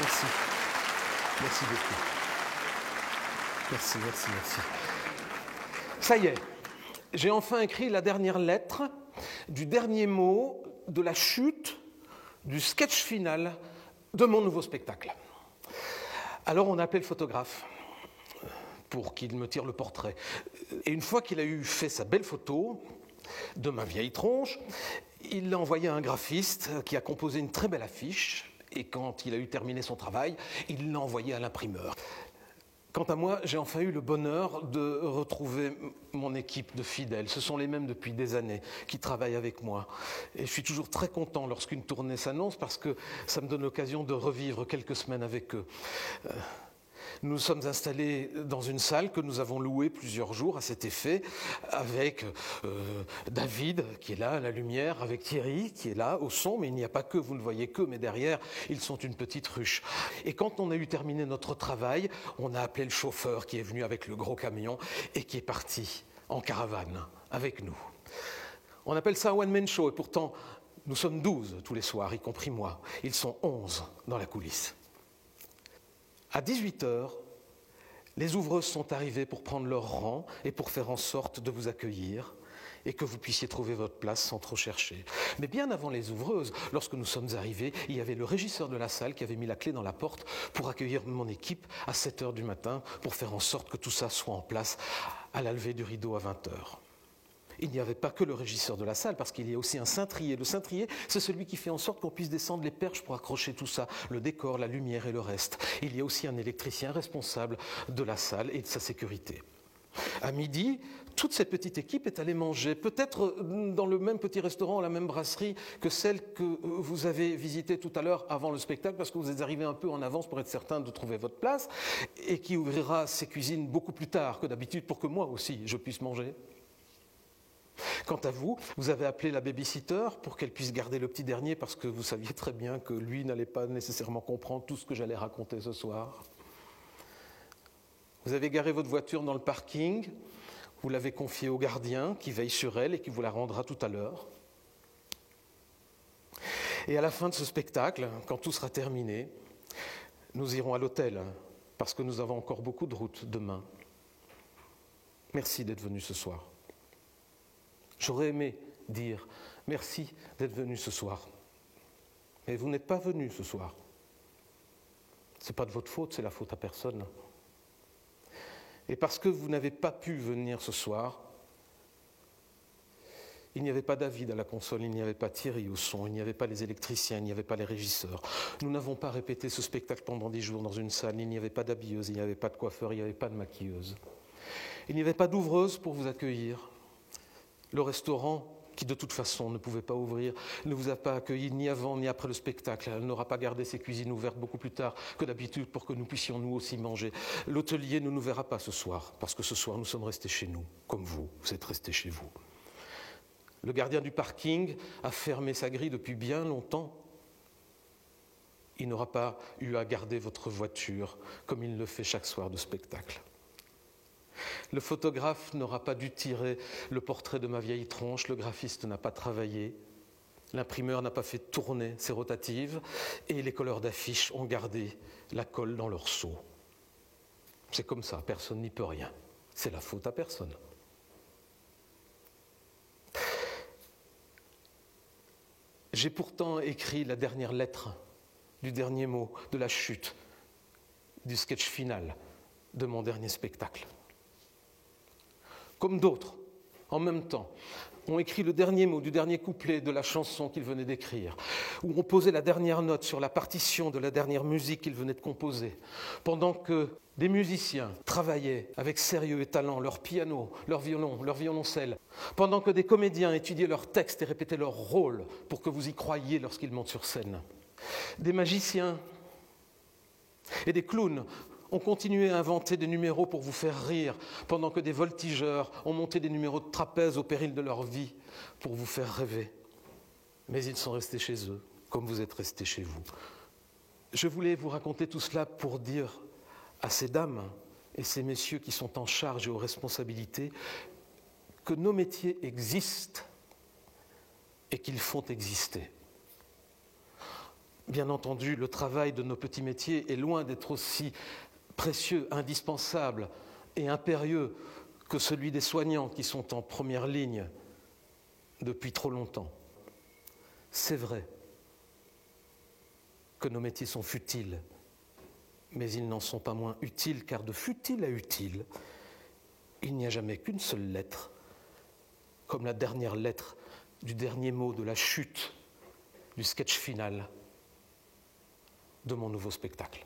Merci. Merci beaucoup. Merci, merci, merci. Ça y est, j'ai enfin écrit la dernière lettre du dernier mot de la chute du sketch final de mon nouveau spectacle. Alors on appelle le photographe pour qu'il me tire le portrait. Et une fois qu'il a eu fait sa belle photo de ma vieille tronche, il l'a envoyé à un graphiste qui a composé une très belle affiche et quand il a eu terminé son travail, il l'a envoyé à l'imprimeur. Quant à moi, j'ai enfin eu le bonheur de retrouver mon équipe de fidèles. Ce sont les mêmes depuis des années qui travaillent avec moi. Et je suis toujours très content lorsqu'une tournée s'annonce parce que ça me donne l'occasion de revivre quelques semaines avec eux. Euh, nous sommes installés dans une salle que nous avons louée plusieurs jours à cet effet, avec euh, David qui est là à la lumière, avec Thierry qui est là au son, mais il n'y a pas que, vous ne voyez que, mais derrière, ils sont une petite ruche. Et quand on a eu terminé notre travail, on a appelé le chauffeur qui est venu avec le gros camion et qui est parti en caravane avec nous. On appelle ça un one-man show, et pourtant, nous sommes douze tous les soirs, y compris moi. Ils sont onze dans la coulisse. À 18 heures, les ouvreuses sont arrivées pour prendre leur rang et pour faire en sorte de vous accueillir et que vous puissiez trouver votre place sans trop chercher. Mais bien avant les ouvreuses, lorsque nous sommes arrivés, il y avait le régisseur de la salle qui avait mis la clé dans la porte pour accueillir mon équipe à 7 heures du matin pour faire en sorte que tout ça soit en place à la levée du rideau à 20 heures il n'y avait pas que le régisseur de la salle, parce qu'il y a aussi un cintrier. Le cintrier, c'est celui qui fait en sorte qu'on puisse descendre les perches pour accrocher tout ça, le décor, la lumière et le reste. Il y a aussi un électricien responsable de la salle et de sa sécurité. À midi, toute cette petite équipe est allée manger, peut-être dans le même petit restaurant, la même brasserie que celle que vous avez visitée tout à l'heure avant le spectacle, parce que vous êtes arrivé un peu en avance pour être certain de trouver votre place, et qui ouvrira ses cuisines beaucoup plus tard que d'habitude pour que moi aussi je puisse manger. Quant à vous, vous avez appelé la babysitter pour qu'elle puisse garder le petit dernier parce que vous saviez très bien que lui n'allait pas nécessairement comprendre tout ce que j'allais raconter ce soir. Vous avez garé votre voiture dans le parking, vous l'avez confiée au gardien qui veille sur elle et qui vous la rendra tout à l'heure. Et à la fin de ce spectacle, quand tout sera terminé, nous irons à l'hôtel parce que nous avons encore beaucoup de routes demain. Merci d'être venu ce soir. J'aurais aimé dire merci d'être venu ce soir. Mais vous n'êtes pas venu ce soir. Ce n'est pas de votre faute, c'est la faute à personne. Et parce que vous n'avez pas pu venir ce soir, il n'y avait pas David à la console, il n'y avait pas Thierry au son, il n'y avait pas les électriciens, il n'y avait pas les régisseurs. Nous n'avons pas répété ce spectacle pendant dix jours dans une salle, il n'y avait pas d'habilleuse, il n'y avait pas de coiffeur, il n'y avait pas de maquilleuse. Il n'y avait pas d'ouvreuse pour vous accueillir. Le restaurant, qui de toute façon ne pouvait pas ouvrir, ne vous a pas accueilli ni avant ni après le spectacle. Elle n'aura pas gardé ses cuisines ouvertes beaucoup plus tard que d'habitude pour que nous puissions nous aussi manger. L'hôtelier ne nous verra pas ce soir, parce que ce soir nous sommes restés chez nous, comme vous, vous êtes restés chez vous. Le gardien du parking a fermé sa grille depuis bien longtemps. Il n'aura pas eu à garder votre voiture comme il le fait chaque soir de spectacle. Le photographe n'aura pas dû tirer le portrait de ma vieille tronche, le graphiste n'a pas travaillé, l'imprimeur n'a pas fait tourner ses rotatives, et les colleurs d'affiches ont gardé la colle dans leur seau. C'est comme ça, personne n'y peut rien. C'est la faute à personne. J'ai pourtant écrit la dernière lettre du dernier mot de la chute du sketch final de mon dernier spectacle comme d'autres, en même temps, ont écrit le dernier mot du dernier couplet de la chanson qu'ils venaient d'écrire, ou ont posé la dernière note sur la partition de la dernière musique qu'ils venaient de composer, pendant que des musiciens travaillaient avec sérieux et talent leur piano, leur violon, leur violoncelle, pendant que des comédiens étudiaient leurs textes et répétaient leur rôle pour que vous y croyiez lorsqu'ils montent sur scène. Des magiciens et des clowns ont continué à inventer des numéros pour vous faire rire, pendant que des voltigeurs ont monté des numéros de trapèze au péril de leur vie pour vous faire rêver. Mais ils sont restés chez eux, comme vous êtes restés chez vous. Je voulais vous raconter tout cela pour dire à ces dames et ces messieurs qui sont en charge et aux responsabilités que nos métiers existent et qu'ils font exister. Bien entendu, le travail de nos petits métiers est loin d'être aussi précieux, indispensable et impérieux que celui des soignants qui sont en première ligne depuis trop longtemps. C'est vrai que nos métiers sont futiles, mais ils n'en sont pas moins utiles, car de futile à utile, il n'y a jamais qu'une seule lettre, comme la dernière lettre du dernier mot de la chute du sketch final de mon nouveau spectacle.